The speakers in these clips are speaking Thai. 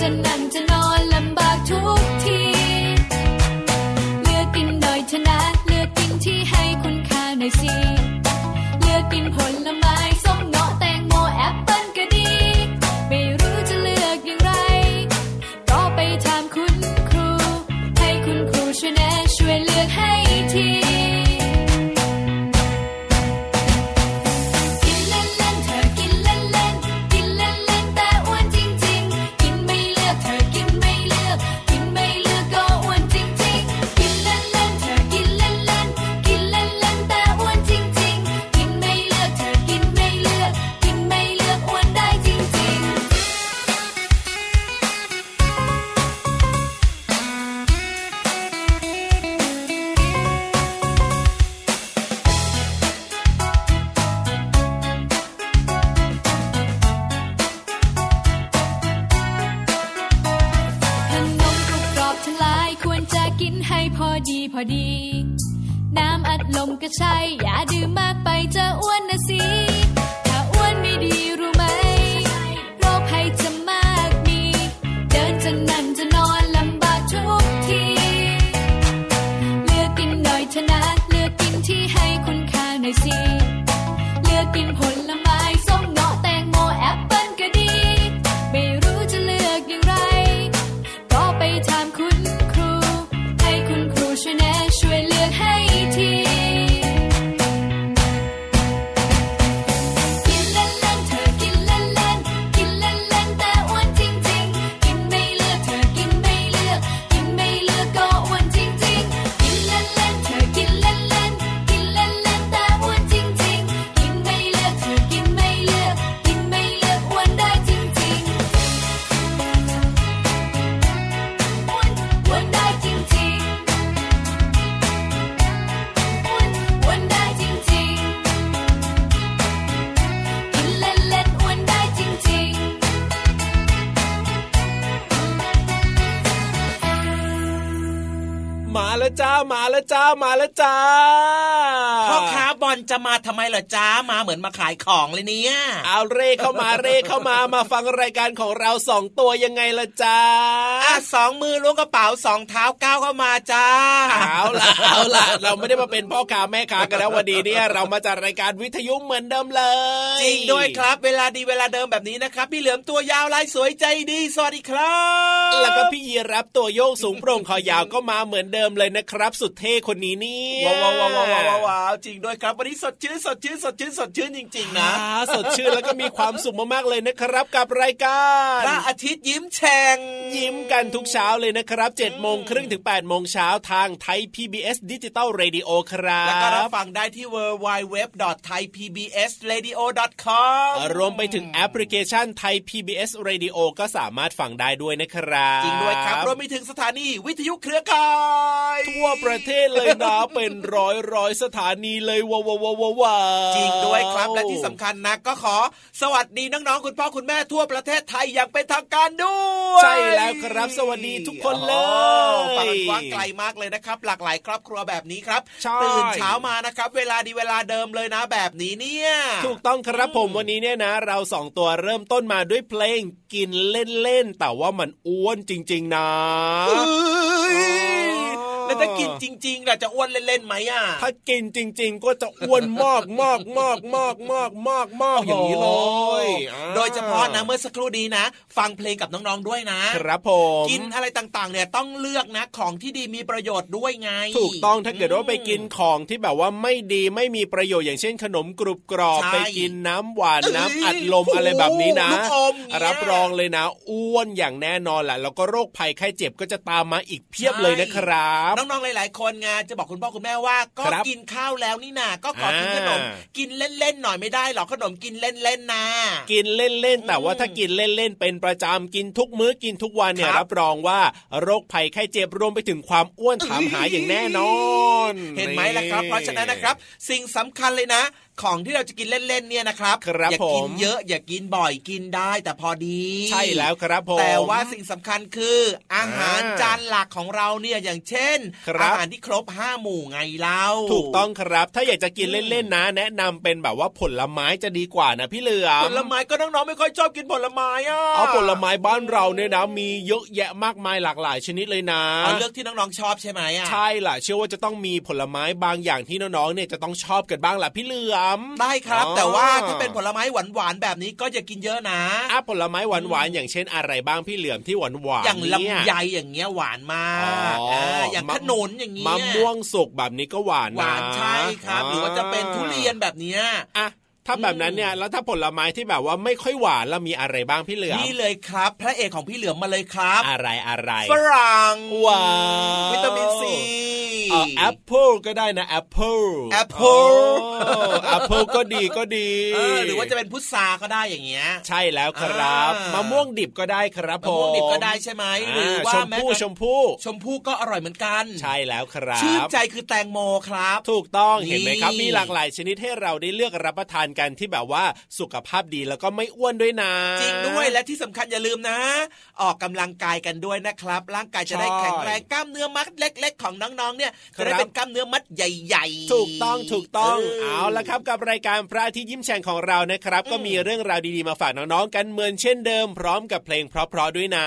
dun dun dun ลมก็ใช่ อย่าดื่มมากไปจะอ้ มาแล้วจ้า พ่อค้าบอลจะมาทำไมเหรอจ้ามาเหมือนมาขายของเลยเนี่ยเอาเร่เข้ามาเร่เข้ามามาฟังรายการของเราสองตัวยังไงล่ะจ้าอะสองมือล้วงกระเป๋าสองเท้าก้าวเข้ามาจ้าเอาละเอาละเราไม่ได้มาเป็นพ่อค้าแม่ค้ากันแล้ววันนี้เนี่ย เรามาจัดรายการวิทยุเหมือนเดิมเลยจริงด้วยครับเวลาดีเวลาเดิมแบบนี้นะครับพี่เหลือมตัวยาวลายสวยใจดีสวัสดีครับ แล้วก็พี่ยีราฟตัวโยกสูงโปร่งคอยาวก็มาเหมือนเดิมเลยนะครับ สุดเท่คนนี้นี่ว้าวว้าวว้าวว้าวจริงด้วยครับ วันนี้สดชื่นสดชื่นสดชื่นสดชื่นจริง ๆ นะสดชื่นแล้วก็มีความสุขมากๆเลยนะครับกับรายการพระอาทิตย์ยิ้มแฉ่งยิ้มกันทุกเช้าเลยนะครับ7จ็ดโมงครึ่งถึง8ปดโมงเช้าทางไทย PBS digital radio ครับแล้วก็รับฟังได้ที่ w w w t h a i p b s r a d i o com รวมไปถึงแอปพลิเคชันไทย PBS Radio ก็สามารถฟังได้ด้วยนะครับจริงด้วยครับรวมไปถึงสถานีวิทยุเครือข่ายทั่วประเทศเลยนะเป็นร้อยร้อยสถานีเลยว้าวว้าวว้าจริงด้วยครับและที่สำคัญนะก็ขอ สวัสดีน้องๆคุณพ่อคุณแม่ทั่วประเทศไทยอย่างเป็นทางการด้วยใช่แล้วครับ สวัสดีทุกคนเลยฟังกว้างไกลมากเลยนะครับ หลากหลายครอบครัวแบบนี้ครับตื่นเช้ามานะครับ เวลาดีเวลาเดิมเลยนะแบบนี้เนี่ยถูกต้องครับผมวันนี้เนี่ยนะ เราสองตัวเริ่มต้นมาด้วยเพลงกินเล่นๆแต่ว่ามันอ้วนจริง ๆ นะและแล้ว ถ้ากินจริงๆล่ะจะอ้วนเล่นๆไหมอะถ้ากินจริง ๆ ก็จะอ้วนมากมากมากมากมากมากมากอย่างนี้เลยโดยเฉพาะนะเมื่อสักครู่นี้นะ ฟังเพลงกับน้องๆด้วยนะ ครับผมกินอะไรต่างๆ เนี่ยต้องเลือกนะของที่ดีมีประโยชน์ด้วยไง ถูกต้องถ้าเกิดว่าไปกินของที่แบบว่าไม่ดีไม่มีประโยชน์อย่างเช่น ขนมกรุบกรอบไปกินน้ำหวานน้ำอัดลมอะไรแบบนี้นะรับรองเลยนะ อ้วนอย่างแน่นอนแหละแล้วก็โรคภัยไข้เจ็บก็จะตามมาอีกเพียบเลยนะครับน้องๆ หลาย ๆ คนไงจะบอกคุณพ่อคุณแม่ว่า ก็กินข้าวแล้วนี่นาก็ขอกินขนม กินเล่นๆหน่อยไม่ได้หรอขนมกินเล่นๆนะกินเล่นๆแต่ว่าถ้ากินเล่นๆเป็นประจำกินทุกมื้อกินทุกวันเนี่ยรับรองว่าโรคภัยไข้เจ็บรวมไปถึงความอ้วนถามหาอย่างแน่นอน เห็นไหมล่ะครับ เพราะฉะนั้นนะครับ สิ่งสำคัญเลยนะ ของที่เราจะกินเล่นๆเนี่ยนะครับครับอย่ากินเยอะอย่ากินบ่อยกินได้แต่พอดี ใช่แล้วครับผมแต่ว่าสิ่งสำคัญคืออาหารจานหลักของเราเนี่ยอย่างเช่นอาหารที่ครบห้าหมู่ไงเล่าถูกต้องครับถ้าอยากจะกินเล่นๆนะ แนะนำเป็นแบบว่าผลไม้จะดีกว่านะพี่เหลือผลไม้ก็น้องๆไม่ค่อยชอบกินผลไม้อะเอาผลไม้บ้านเราเนี่ยนะมีเยอะแยะมากมายหลากหลายชนิดเลยนะเอาเลือกที่น้องๆชอบใช่ไหมอะใช่ล่ะเชื่อว่าจะต้องมีผลไม้บางอย่างที่น้องๆเนี่ยจะต้องชอบกันบ้างแหละพี่เหลือมได้ครับ แต่ว่าถ้าเป็นผลไม้หวานๆแบบนี้ก็อย่ากินเยอะนะอะผลไม้หวานๆอย่างเช่นอะไรบ้างพี่เหลือมที่หวานหวานอย่างลำไยอย่างเงี้ยหวานมากอย่างขนุนอย่างเงี้ยมะม่วงสุกแบบนี้ก็หวานหวานใช่ครับ หรือว่าจะเป็นทุเรียนแบบเนี้ยอะ ถ้าแบบนั้นเนี่ยแล้วถ้าผลไม้ที่แบบว่าไม่ค่อยหวานแล้วมีอะไรบ้างพี่เหลือมนี่เลยครับ พระเอกของพี่เหลือมมาเลยครับ อะไรอะไรฝรั่งว้าววิตามินซีแอปเปิลก็ได้นะแอปเปิลแอปเปิลแอปเปิลก็ดีก็ดีหรือว่าจะเป็นพุทราก็ได้อย่างเงี้ย ใช่แล้วครับมะม่วงดิบก็ได้ครับผมมะม่วงดิบก็ได้ใช่ไหมหรือว่าชมพู่ชมพู่ชมพู่ก็อร่อยเหมือนกัน ใช่แล้วครับชื่นใจคือแตงโมครับ ถูกต้องเห็นไหมครับมีหลากหลายชนิดให้เราได้เลือกรับประทานกันที่แบบว่าสุขภาพดีแล้วก็ไม่อ้วนด้วยนะ จริงด้วยและที่สำคัญอย่าลืมนะ ออกกำลังกายกันด้วยนะครับ ร่างกายจะได้แข็งแรงกล้ามเนื้อมัดเล็ก ๆ ของน้องๆเนี่ยจะได้เป็นกล้ามเนื้อมัดใหญ่ ๆ ถูกต้องถูกต้องเอาละครับกับรายการพระอาทิตย์ยิ้มแฉ่งของเรานะครับ ก็มีเรื่องราวดีๆมาฝากน้องๆกันเหมือนเช่นเดิมพร้อมกับเพลงเพราะๆด้วยนะ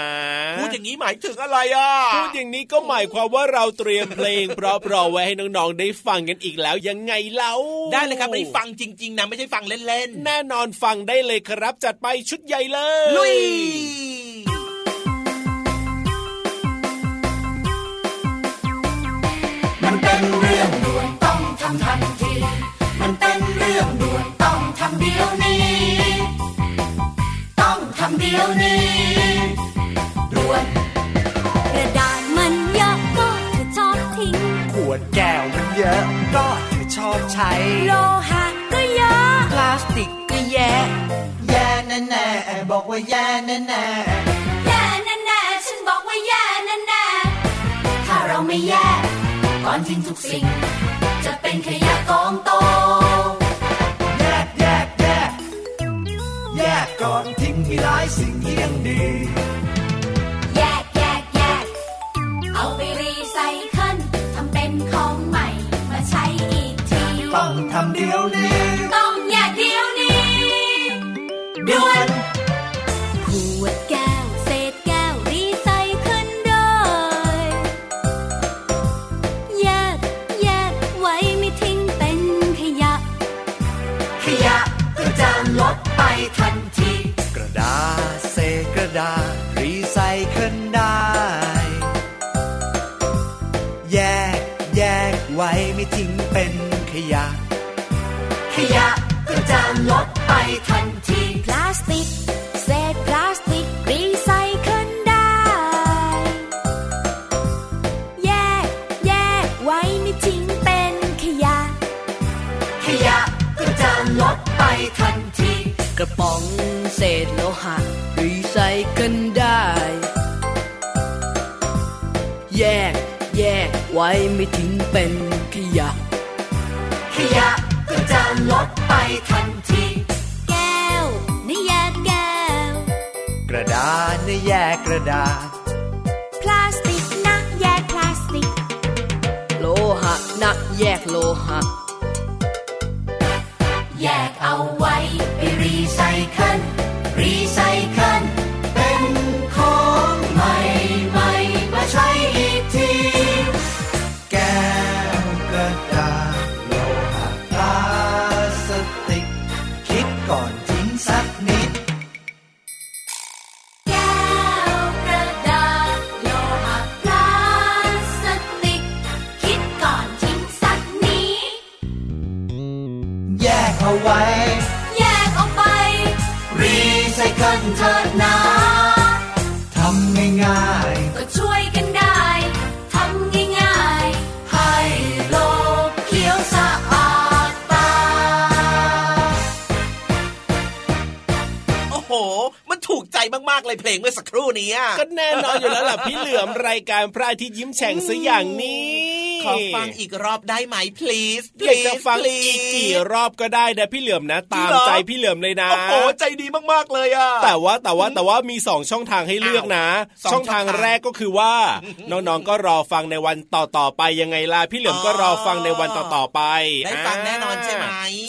พูดอย่างนี้หมายถึงอะไรอะพูดอย่างนี้ก็หมายความว่าเราเตรียมเพลงเพราะๆไว้ให้น้องๆได้ฟังกันอีกแล้วยังไงเล่าได้เลยครับได้ฟังจริง ๆนะไม่ใช่ฟังเล่นๆ แน่นอนฟังได้เลยครับ จัดไปชุดใหญ่เลย ลุยมันเป็นเรื่องด่วนต้องทำทันที มันเป็นเรื่องด่วนต้องทำเดี๋ยวนี้ ต้องทำเดี๋ยวนี้ด่วนกระดาษมันเยอะก็เธอชอบทิ้ง ขวดแก้วมันเยอะก็เธอชอบใช้โลห สติกก็แย่แย่แน่แน่บอกว่าแย่แน่แน่แย่แน่แน่ฉันบอกว่าแย่แน่แน่ถ้าเราไม่แย่ก่อนทิ้งทุกสิ่ง จะเป็นขยะกองโต แยกแยกแยกแยกก่อนทิ้งมีหลายสิ่งที่ยังดี ขยะก็จะลดไปทันที พลาสติก เศษพลาสติก รีไซเคิลได้ แยก แยกไว้ไม่ทิ้งเป็นขยะ ขยะก็จะลดไปทันที กระป๋องเศษโลหะ รีไซเคิลได้ แยก แยกไว้ไม่ทิ้งเป็นขยะ ขยะ ก็จะลดไปทันทีกระดาษนะแยกกระดาษ พลาสติกนะแยกพลาสติก โลหะนะแยกโลหะ ไซเคิลเถิดนะทำง่ายๆก็ช่วยกันได้ทำง่ายๆให้โลกเขียวสะอาดตา โอ้โห มันถูกใจมากๆเลยเพลงเมื่อสักครู่นี้อะก็แน่นอนอยู่แล้วล่ะพี่เหลือมรายการพระอาทิตย์ยิ้มแฉ่งซะอย่างนี้ ขอฟังอีกรอบได้ไหม please อยากจะ please ฟัง please อีกกี่รอบก็ได้นะพี่เหลือมนะ ตามจริงเหรอใจพี่เหลือมเลยนะ โอ้โหใจดีมากๆเลยอะแต่ว่าแต่ว่าแต่ว่ามีสองช่องทางให้เลือกนะอ้าวสองช่องทางช่องทางแรกก็คือว่า น้องๆก็รอฟังในวันต่อๆไปยังไงล่ะพี่เหลือมก็รอฟังในวันต่อๆไป ได้ฟังแน่นอนใช่ไหม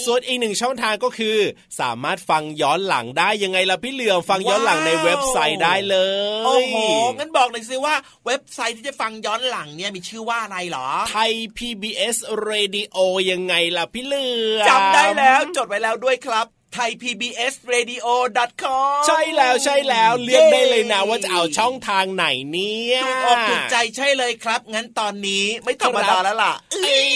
ส่วนอีกหนึ่งช่องทางก็คือ สามารถฟังย้อนหลังได้ยังไงล่ะพี่เหลือมฟังย้อนหลังในเว็บไซต์ได้เลย โอ้โหงั้นบอกหน่อยสิว่าเว็บไซต์ที่จะฟังย้อนหลังเนี่ยมีชื่อว่าอะไรเหรอไทย PBS Radio ยังไงล่ะพี่เหลือมจำได้แล้วจดไว้แล้วด้วยครับ ไทย PBS Radio com ใช่แล้วใช่แล้วเลือกได้เลยนะว่าจะเอาช่องทางไหนเนี่ยถูกอกถูกใจใช่เลยครับ งั้นตอนนี้ไม่ธรรมดาแล้วล่ะเอ้ย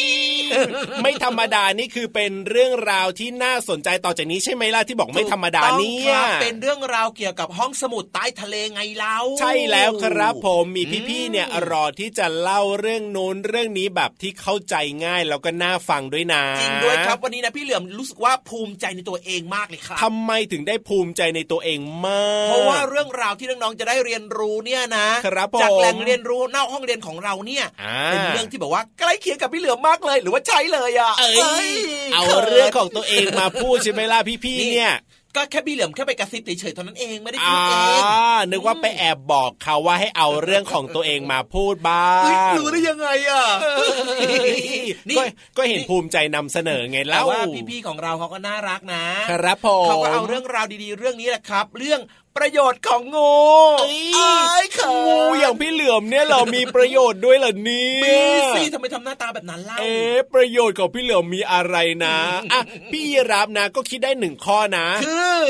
ไม่ธรรมดานี่คือเป็นเรื่องราวที่น่าสนใจต่อจากนี้ใช่ไหมล่ะที่บอกไม่ธรรมดาถูกต้องเนี่คยรับเป็นเรื่องราวเกี่ยวกับห้องสมุดใต้ทะเลไงเล่าใช่แล้วครับผมมีพี่ๆเนี่ยรอที่จะเล่าเรื่องโน้นเรื่องนี้แบบที่เข้าใจง่ายแล้วก็น่าฟังด้วยนะจริงด้วยครับวันนี้นะพี่เหลือมรู้สึกว่าภูมิใจในตัวเองมากเลยครับทำไมถึงได้ภูมิใจในตัวเองมากเพราะว่าเรื่องราวที่น้องๆจะได้เรียนรู้เนี่ยนะครับผมจากแหล่งเรียนรู้นอกห้องเรียนของเราเนี่ยอ่าเป็นเรื่องที่แบบว่าใกล้เคียงกับพี่เหลือมมากเลย หรือว่าใช่เลยอะเอ้ยเอาเรื่องของตัวเองมาพูดใช่ไหมล่ะพี่ๆเนี่ย ก็แค่พี่เหลือมแค่ไปกระซิบเฉยๆเท่านั้นเองไม่ได้พูอ่าดเองนึกว่าไปแอบบอกเขาว่าให้เอาเรื่องของตัวเองมาพูดบ้างเฮ้ยรู้ได้ยังไงอะนี่ก็ก็เห็นภูมิใจนำเสนอไงแต่แล้วว่าพี่ๆของเราเขาก็น่ารักนะครับผมเขาก็เอาเรื่องราวดีๆ เรื่องนี้แหละครับ เรื่อง ประโยชน์ของงูเอ้ยเอ้ยเขินงูอย่างพี่เหลือมเนี่ยเรามีประโยชน์ด้วยเหรอเนี่ยมีสิทำไมทำหน้าตาแบบนั้นเล่าเอ๊ะประโยชน์ของพี่เหลือมมีอะไรนะอะพี่ยีรับนะก็คิดได้หนึ่งข้อนะคือ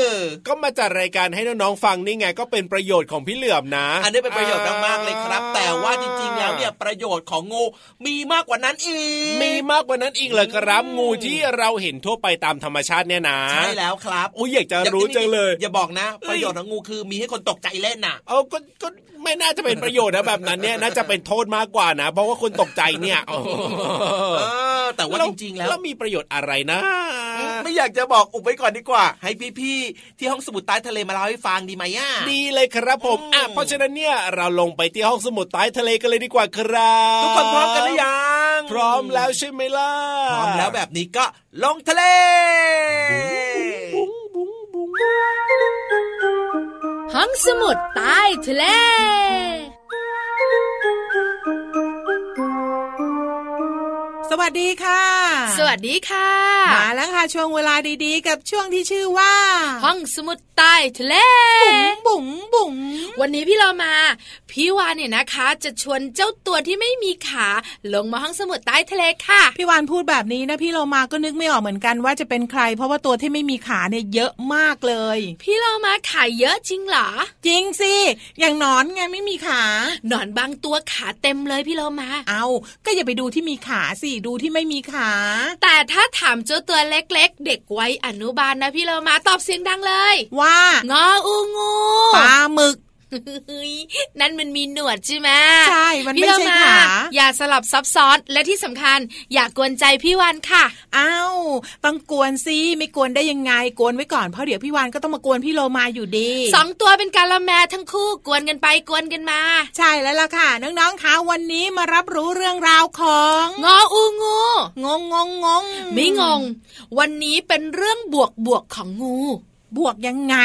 ก็มาจัดรายการให้น้องๆฟังนี่ไงก็เป็นประโยชน์ของพี่เหลือมนะ อันนี้เป็นประโยชน์มากๆเลยครับ แต่ว่าจริงๆแล้วเนี่ยประโยชน์ของงูมีมากกว่านั้นอีก มีมากกว่านั้นอีกเหรอครับงูที่เราเห็นทั่วไปตามธรรมชาติเนี่ยนะใช่แล้วครับอุ้ยอยากจะรู้จังเลย อย่าบอกนะเอ้ยประโยชน์ของงูคือมีให้คนตกใจเล่นน่ะ เอาก็ก็ไม่น่าจะเป็นประโยชน์นะแบบนั้นเนี่ยน่าจะเป็นโทษมากกว่านะ เพราะว่าคนตกใจเนี่ยโอ้โหเออแต่ว่าจริงๆแล้วแล้วมีประโยชน์อะไรนะ ไม่อยากจะบอกอุบไว้ก่อนดีกว่า ให้พี่ๆที่ห้องสมุดใต้ทะเลมาเล่าให้ฟังดีไหมอะดีเลยครับผมอืมอะเพราะฉะนั้นเนี่ยเราลงไปที่ห้องสมุดใต้ทะเลกันเลยดีกว่าครับทุกคนพร้อมกันหรือยังพร้อมแล้วใช่ไหมล่ะพร้อมแล้วแบบนี้ก็ลงทะเล ห้องสมุดใต้ทะเล สวัสดีค่ะ สวัสดีค่ะ มาแล้วค่ะช่วงเวลาดีๆ กับช่วงที่ชื่อว่า ห้องสมุดใต้ทะเลบุ๋งบุ๋งวันนี้พี่เรามา พี่วานเนี่ยนะคะ จะชวนเจ้าตัวที่ไม่มีขา ลงมาห้องสมุดใต้ทะเลค่ะ พี่วานพูดแบบนี้นะพี่เรามาก็นึกไม่ออกเหมือนกันว่าจะเป็นใคร เพราะว่าตัวที่ไม่มีขาเนี่ยเยอะมากเลย พี่เรามาขาเยอะจริงเหรอ จริงสิอย่างหนอนไงไม่มีขา หนอนบางตัวขาเต็มเลยพี่เรามา เอาก็อย่าไปดูที่มีขาสิดูที่ไม่มีขา แต่ถ้าถามเจ้าตัวเล็ก ๆ เด็กวัยอนุบาลนะพี่เรามาตอบเสียงดังเลย ว่างออูงูปลาหมึกเฮ้ย นั่นมันมีหนวดใช่ไหมใช่ มันไม่ใช่พี่เรขาอย่าสลับซับซ้อนและที่สำคัญ อย่ากวนใจพี่วันค่ะอ้าวต้องกวนสิไม่กวนได้ยังไงกวนไว้ก่อนเพราะเดี๋ยวพี่วานก็ต้องมากวนพี่โลมาอยู่ดีสองตัวเป็นการละแมทั้งคู่กวนกันไปกวนกันมา ใช่แล้วล่ะค่ะ น้องๆคะวันนี้มารับรู้เรื่องราวของงออูงูงงงงงงไม่งง วันนี้เป็นเรื่องบวกบวกๆของงู บวกยังไง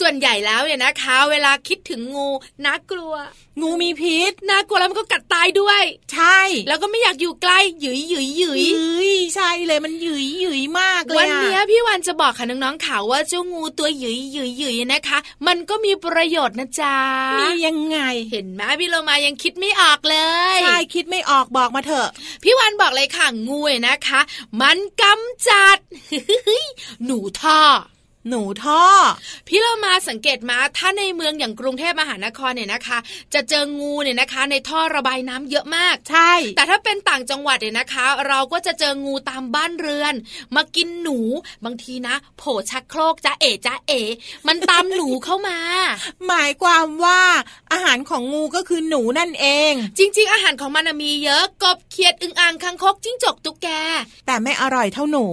ส่วนใหญ่แล้วเนี่ยนะคะ เวลาคิดถึงงูน่ากลัว งูมีพิษน่ากลัวแล้วมันก็กัดตายด้วย ใช่ แล้วก็ไม่อยากอยู่ใกล้หยุยหยุยหยุยเอ้ยใช่เลยมันหยุยหยุยมากเลยวันอะเนี้ยพี่วันจะบอกค่ะน้องๆข่าวว่าเจ้างูตัวหยุยหยุยหยุยนะคะ มันก็มีประโยชน์นะจ๊ะมียังไงเห็นไหมพี่โลมายังคิดไม่ออกเลยใช่คิดไม่ออกบอกมาเถอะพี่วันบอกเลยค่ะงูเนี่ยนะคะ มันกำจัดหนูท่อ หหนูท่อ พี่เรามาสังเกตมาถ้าในเมืองอย่างกรุงเทพมหานครเนี่ยนะคะ จะเจองูเนี่ยนะคะ ในท่อระบายน้ำเยอะมาก ใช่ แต่ถ้าเป็นต่างจังหวัดเนี่ยนะคะ เราก็จะเจองูตามบ้านเรือน มากินหนูบางทีนะ โผล่ชักโครกจ้าเอ๋จ้าเอ๋มันตามหนูเข้ามา หมายความว่าอาหารของงูก็คือหนูนั่นเอง จริง ๆ อาหารของมันนะมีเยอะกบเขียดอึ่งอ่างคังคกจิ้งจกตุ๊กแก แต่ไม่อร่อยเท่าหนู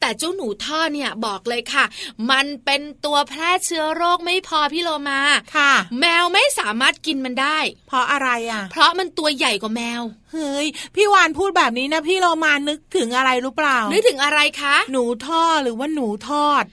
แต่เจ้าหนูท่อเนี่ยบอกเลยค่ะมันเป็นตัวแพร่เชื้อโรคไม่พอพี่โลมาค่ะ แมวไม่สามารถกินมันได้ เพราะอะไรอะ เพราะมันตัวใหญ่กว่าแมว เฮ้ยพี่วานพูดแบบนี้นะพี่เรามานึกถึงอะไรรู้เปล่า นึกถึงอะไรคะ หนูท่อหรือว่าหนูทอด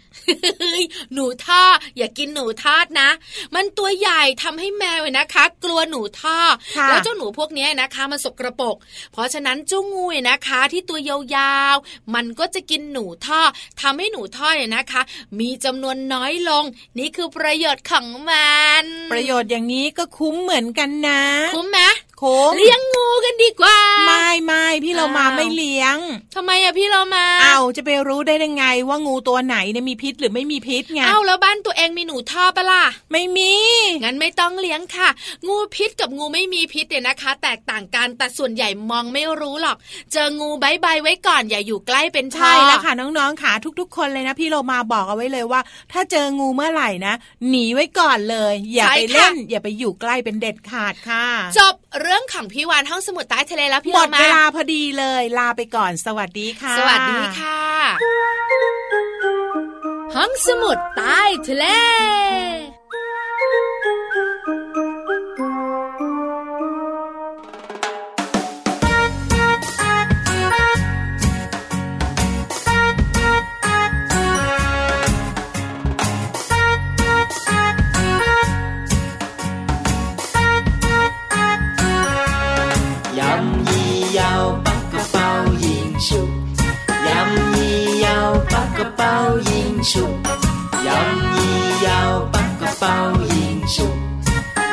เฮ้ยหนูท่ออย่ากินหนูทอดนะ มันตัวใหญ่ทำให้แมวเนี่ยนะคะ กลัวหนูท่อค่ะแล้วเจ้าหนูพวกเนี้ยนะคะมันสกระปรกเพราะฉะนั้นเจ้างูเนี่ยนะคะ ที่ตัวยาวๆมันก็จะกินหนูท่อทำให้หนูท่อเนี่ยนะคะ มีจำนวนน้อยลง นี่คือประโยชน์ของมัน ประโยชน์อย่างนี้ก็คุ้มเหมือนกันนะ คุ้มไหม คุ้มเลี้ยงงูกันดีกว่า ไม่ไม่พี่เรามาอ้าวไม่เลี้ยงทำไมอะพี่เรามาเอาจะไปรู้ได้ยังไงว่างูตัวไหนเนี่ยมีพิษหรือไม่มีพิษไงเอ้าแล้วบ้านตัวเองมีหนูท่อปะล่ะไม่มีงั้นไม่ต้องเลี้ยงค่ะ งูพิษกับงูไม่มีพิษเนี่ยนะคะ แตกต่างกันแต่ส่วนใหญ่มองไม่รู้หรอก เจองูบายบายไว้ก่อนอย่าอยู่ใกล้เป็นพ่อใช่แล้วค่ะน้องๆค่ะทุก ๆ คนเลยนะ พี่เรามาบอกเอาไว้เลยว่า ถ้าเจองูเมื่อไหร่นะหนีไว้ก่อนเลย อย่าไปเล่น อย่าไปอยู่ใกล้เป็นเด็ดขาดค่ะ จบเรื่องของพี่วานห้องสมุดใต้ทะเลแล้วพี่หมเราดมาเวลาพอดีเลย ลาไปก่อน สวัสดีค่ะ สวัสดีค่ะ ห้องสมุดใต้ทะเล ยิงฉุบยำยี่ยาวปักกระเป๋ายิงฉุบ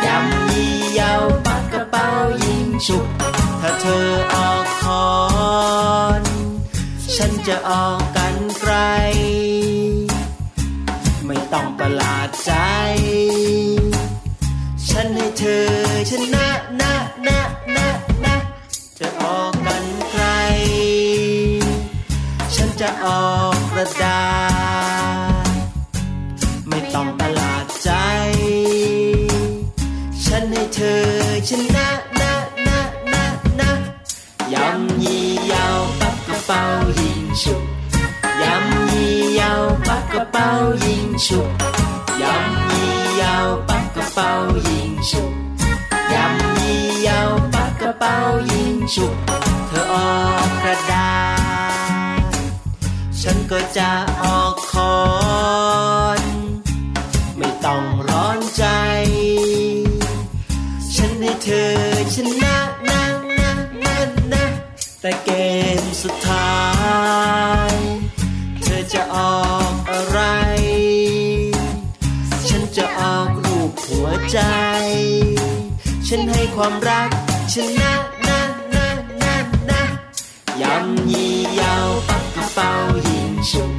ยำยี่ยาวปักกระเป๋ายิงฉุบถ้าเธอออกคอนฉันจะออกกันไกล ไม่ต้องประหลาดใจ ฉันให้เธอชนะนะนะนะนะ จะออกกันไกล ฉันจะออกกระดาษายำยี่ยาวปักกระเป๋ายิงฉุกเธอออกกระดาษฉันก็จะออกคอ ใจ ฉันให้ความรักชนะนะนะนะนะยำยี่ยาวปักกระเป๋ายิงฉุบ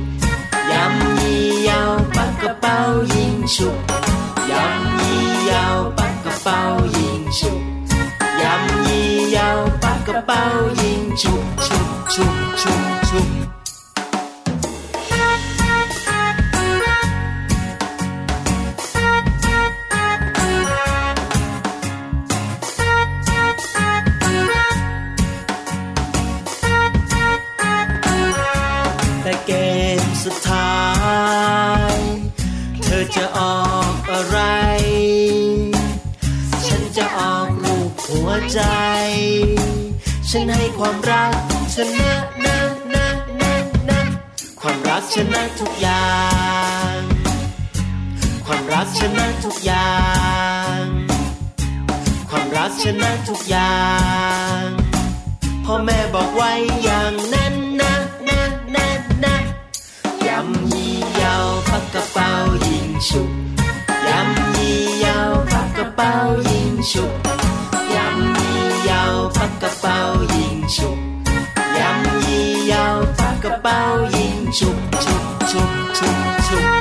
ยำยี่ยาวปักกระเป๋ายิงฉุบยำยี่ยาวปักกระเป๋ายิงฉุบยำยี่ยาวปักกระเป๋ายิงฉุบฉุบฉุบฉุบฉุบ ฉันให้ความรักชนะนะนะนะนะความรักชนะทุกอย่าง ความรักชนะทุกอย่าง ความรักชนะทุกอย่างพ่อแม่บอกไว้อย่างนั้นนะนะนะนะยำยี่ยาวปักกระเป๋ายิงฉุบยำยี่ยาวปักกระเป๋ายิงฉุบำยี่ยาวปักกระเป๋ายิงฉุบย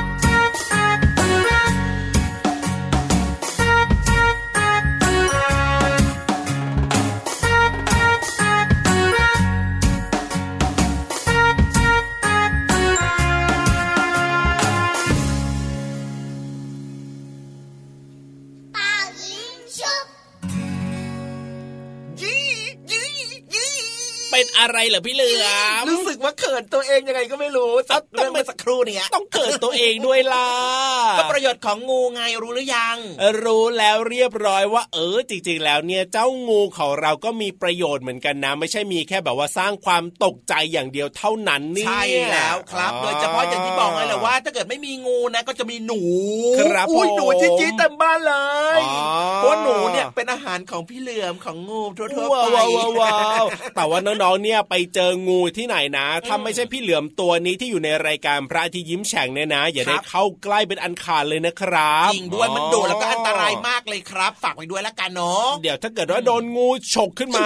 อะไรเหรอพี่เหลือมรู้ส ว่าเขินตัวเองยังไงก็ไม่รู้สักเรื่องเมื่อสักครู่เนี่ยต้องเขินตัวเองด้วยล่ะก็ประโยชน์ของงูไงรู้หรือยัง รู้แล้วเรียบร้อยว่า เออจริง ๆ แล้วเนี่ยเจ้างูของเราก็มีประโยชน์เหมือนกันนะ ไม่ใช่มีแค่แบบว่าสร้างความตกใจอย่างเดียวเท่านั้นนี่ใช่แล้วครับ โดยเฉพาะอย่างที่บอกไงแหละว่า ถ้าเกิดไม่มีงูนะ ก็จะมีหนูครับอุ้ยหนูจี๊ดๆเต็มบ้านเลยเพราะหนูเนี่ยเป็นอาหารของพี่เหลือมของงูทั่วๆไปว้าวแต่ว่าน้องๆเนี่ยไปเจองูที่ไหนนะถ้าไม่ใช่พี่เหลือมตัวนี้ที่อยู่ในรายการพระที่ยิ้มแฉ่งเนี่ยนะ อย่าได้เข้าใกล้เป็นอันขาดเลยนะครับจริงด้วยมันดุแล้วก็อันตรายมากเลยครับ ฝากไว้ด้วยละกันเนาะเดี๋ยวถ้าเกิดว่าโดนงูฉกขึ้นมา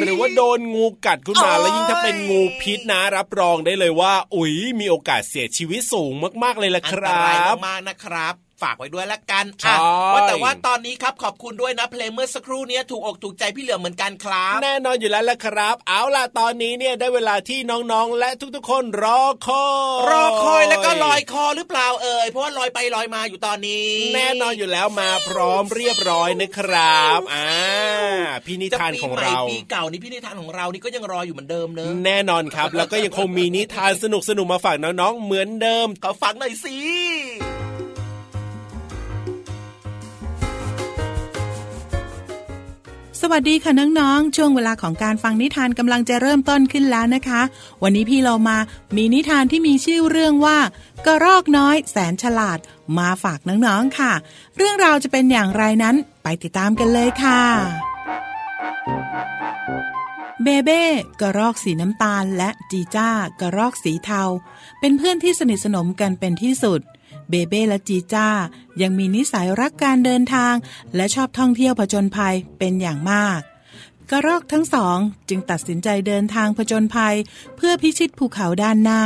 หรือว่าโดนงูกัดขึ้นมาแล้วยิ่งถ้าเป็นงูพิษนะรับรองได้เลยว่า อุ๋ยมีโอกาสเสียชีวิตสูงมากๆเลยละครับอันตรายมากนะครับ ฝากไว้ด้วยละกันอะว่าแต่ว่าตอนนี้ครับขอบคุณด้วยนะเพลงเมื่อสักครู่นี้ถูกอกถูกใจพี่เหลือมเหมือนกันครับ แน่นอนอยู่แล้วละครับ เอาล่ะตอนนี้เนี่ยได้เวลาที่น้องๆ และทุกๆ คนรอคอยรอคอยแล้วก็ลอยคอหรือเปล่าเอ่ยเพราะว่าลอยไปลอยมาอยู่ตอนนี้ แน่นอนอยู่แล้วมาพร้อมเรียบร้อยนะครับอ่าพี่นิทานของเราปีเก่านี้พี่นิทานของเรานี่ก็ยังรออยู่เหมือนเดิมเนอะแน่นอนครับ แล้วก็ยังคงมีนิทานสนุกสนุกมาฝากน้องๆเหมือนเดิมขอฟังหน่อยสิ สวัสดีค่ะน้องๆ ช่วงเวลาของการฟังนิทานกำลังจะเริ่มต้นขึ้นแล้วนะคะ วันนี้พี่เรามามีนิทานที่มีชื่อเรื่องว่ากระรอกน้อยแสนฉลาดมาฝากน้องๆค่ะ เรื่องราวจะเป็นอย่างไรนั้นไปติดตามกันเลยค่ะ เบเบ้กระรอกสีน้ำตาลและจีจ้ากระรอกสีเทา เป็นเพื่อนที่สนิทสนมกันเป็นที่สุด เบเบ้และจีจ้า ยังมีนิสัยรักการเดินทาง และชอบท่องเที่ยวผจญภัยเป็นอย่างมาก กระรอกทั้งสองจึงตัดสินใจเดินทางผจญภัย เพื่อพิชิตภูเขาด้านหน้า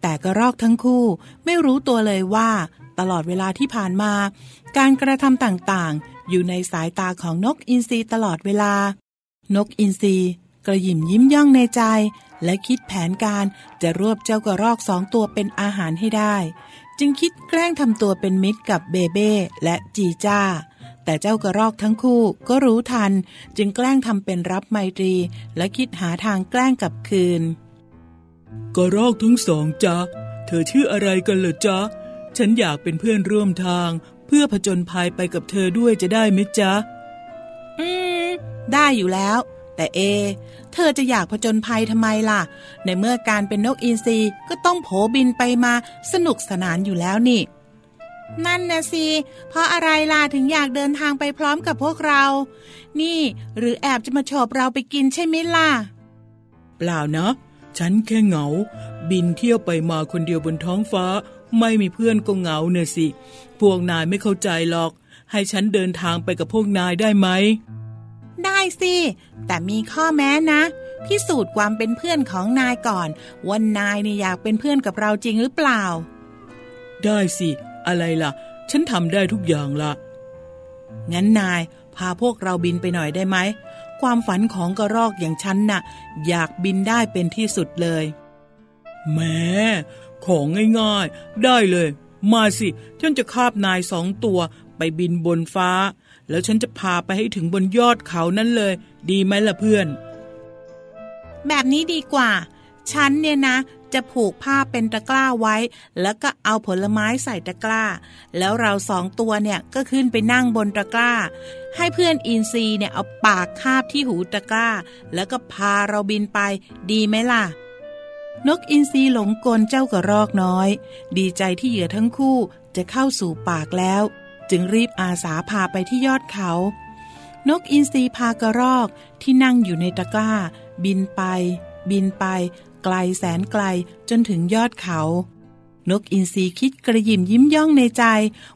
แต่กระรอกทั้งคู่ไม่รู้ตัวเลยว่า ตลอดเวลาที่ผ่านมา การกระทำต่างๆ อยู่ในสายตาของนกอินทรีตลอดเวลา นกอินทรีกระยิมยิ้มย่องในใจ และคิดแผนการจะรวบเจ้ากระรอกสองตัวเป็นอาหารให้ได้ จึงคิดแกล้งทำตัวเป็นมิตรกับเบเบ้และจีจ้า แต่เจ้ากระรอกทั้งคู่ก็รู้ทัน จึงแกล้งทำเป็นรับไมตรี และคิดหาทางแกล้งกลับคืน กระรอกทั้งสองจ้าเธอชื่ออะไรกันเหรอจ๊ะ ฉันอยากเป็นเพื่อนร่วมทาง เพื่อผจญภัยไปกับเธอด้วยจะได้ไหมจ๊ะ อืม ได้อยู่แล้ว แต่เอ เธอจะอยากผจญภัยทำไมล่ะ ในเมื่อการเป็นนกอินทรีก็ต้องโผบินไปมาสนุกสนานอยู่แล้วนี่ นั่นนะสิ เพราะอะไรล่ะถึงอยากเดินทางไปพร้อมกับพวกเรา นี่ หรือแอบจะมาโฉบเราไปกินใช่ไหมล่ะ เปล่านะ ฉันแค่เหงา บินเที่ยวไปมาคนเดียวบนท้องฟ้า ไม่มีเพื่อนก็เหงาเน่ยสิ พวกนายไม่เข้าใจหรอก ให้ฉันเดินทางไปกับพวกนายได้ไหม ได้สิ แต่มีข้อแม้นะ พิสูจน์ความเป็นเพื่อนของนายก่อน ว่านายนี่อยากเป็นเพื่อนกับเราจริงหรือเปล่า ได้สิ อะไรล่ะ ฉันทำได้ทุกอย่างละงั้นนายพาพวกเราบินไปหน่อยได้ไหม ความฝันของกระรอกอย่างฉันนะ่ะ อยากบินได้เป็นที่สุดเลยแม้ของง่ายๆ ได้เลย มาสิ ฉันจะคาบนายสองตัวไปบินบนฟ้า แล้วฉันจะพาไปให้ถึงบนยอดเขานั้นเลย ดีไหมล่ะเพื่อน แบบนี้ดีกว่า ฉันเนี่ยนะ จะผูกผ้าเป็นตะกร้าไว้ แล้วก็เอาผลไม้ใส่ตะกร้า แล้วเราสองตัวเนี่ยก็ขึ้นไปนั่งบนตะกร้า ให้เพื่อนอินซีเนี่ยเอาปากคาบที่หูตะกร้า แล้วก็พาเราบินไป ดีไหมล่ะนกอินทรีหลงกลเจ้ากระรอกน้อย ดีใจที่เหยื่อทั้งคู่จะเข้าสู่ปากแล้ว จึงรีบอาสาพาไปที่ยอดเขา นกอินทรีพากระรอกที่นั่งอยู่ในตะกร้า บินไป บินไป ไกลแสนไกลจนถึงยอดเขา นกอินทรีคิดกระยิมยิ้มย่องในใจ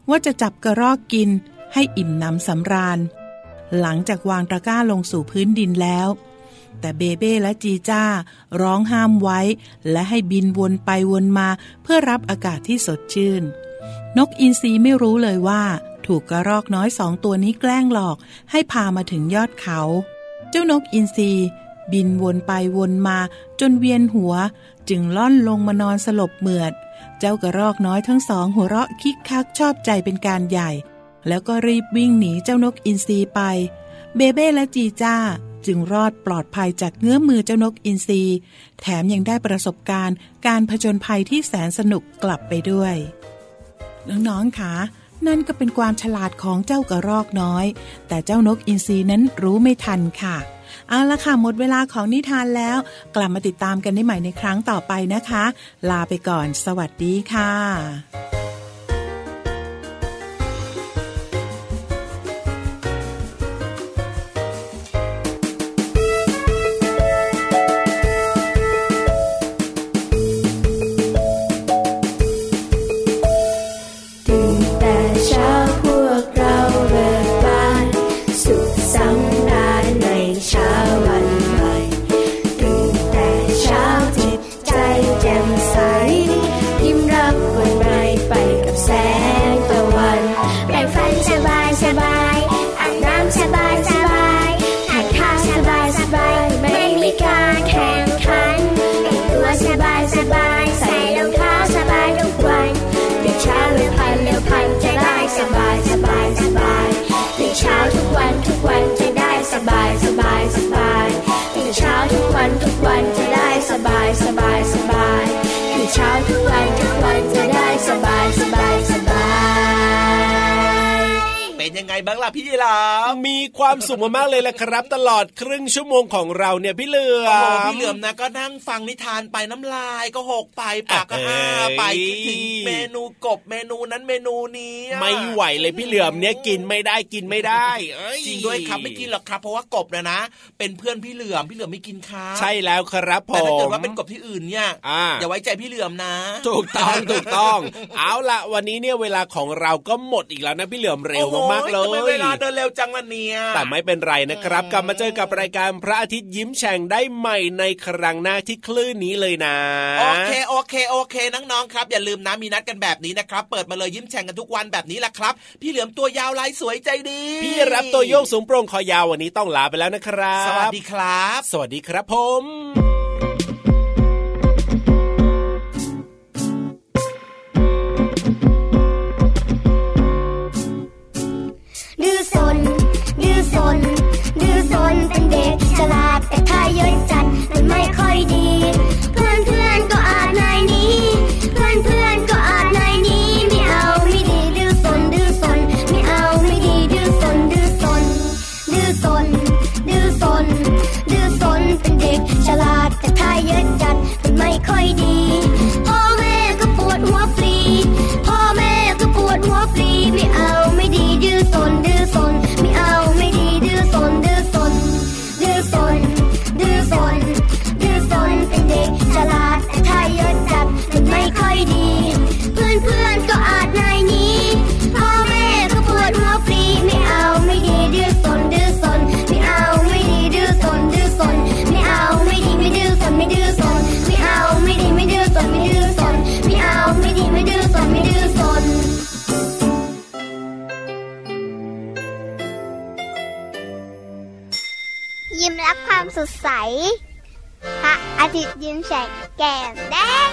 ว่าจะจับกระรอกกิน ให้อิ่มน้ำสำราญ หลังจากวางตะกร้าลงสู่พื้นดินแล้วแต่เบเบ้และจีจ้าร้องห้ามไว้ และให้บินวนไปวนมาเพื่อรับอากาศที่สดชื่น นกอินทรีไม่รู้เลยว่า ถูกกระรอกน้อยสองตัวนี้แกล้งหลอกให้พามาถึงยอดเขา เจ้านกอินทรีบินวนไปวนมาจนเวียนหัว จึงล่อนลงมานอนสลบเหมือด เจ้ากระรอกน้อยทั้งสองหัวเราะคิกคักชอบใจเป็นการใหญ่ แล้วก็รีบวิ่งหนีเจ้านกอินทรีไป เบเบ้และจีจ้าจึงรอดปลอดภัยจากเงื้อมือเจ้านกอินทรีแถมยังได้ประสบการณ์ การผจญภัยที่แสนสนุกกลับไปด้วย น้องๆค่ะนั่นก็เป็นความฉลาดของเจ้ากระรอกน้อย แต่เจ้านกอินทรีนั้นรู้ไม่ทันค่ะเอาละค่ะ หมดเวลาของนิทานแล้ว กลับมาติดตามกันได้ใหม่ในครั้งต่อไปนะคะ ลาไปก่อน สวัสดีค่ะันทุกวันจะได้สบายสบาย งล่ะพี่ลามีความสุขมากๆเลยแหละครับ ตลอดครึ่งชั่วโมงของเราเนี่ยพี่เหลือมพี่เหลือมนะก็นั่งฟังนิทานไปน้ำลายก็หกไปปากก็อ้าไปคิดถึงเมนูกบเมนูนั้นเมนูนี้ไม่ไหวเลยพี่เหลือมเนี่ยกินไม่ได้กินไม่ได้จริงด้วยครับไม่กินหรอกครับ เพราะว่ากบนะนะ เป็นเพื่อนพี่เหลือมพี่เหลือมไม่กินค่ะใช่แล้วครับผมแต่ถ้าเกิดว่าเป็นกบที่อื่นเนี่ยอย่าไว้ใจพี่เหลือมนะ ถูกต้องถูกต้อง เอาละวันนี้เนี่ยเวลาของเราก็หมดอีกแล้วนะพี่เหลือมเร็วมากๆเลยเวลาเดินเร็วจังละเนี่ยแต่ไม่เป็นไรนะครับ กลับมาเจอกับรายการพระอาทิตย์ยิ้มแฉ่งได้ใหม่ในครั้งหน้าที่คลื่นนี้เลยนะโอเคโอเคโอเคน้องๆครับ อย่าลืมนะมีนัดกันแบบนี้นะครับ เปิดมาเลยยิ้มแฉ่งกันทุกวันแบบนี้แหละครับ พี่เหลือมตัวยาวลายสวยใจดี พี่รับตัวโยกสูงโปร่งคอยาววันนี้ต้องลาไปแล้วนะครับ สวัสดีครับ สวัสดีครับผม ยิ้ม รั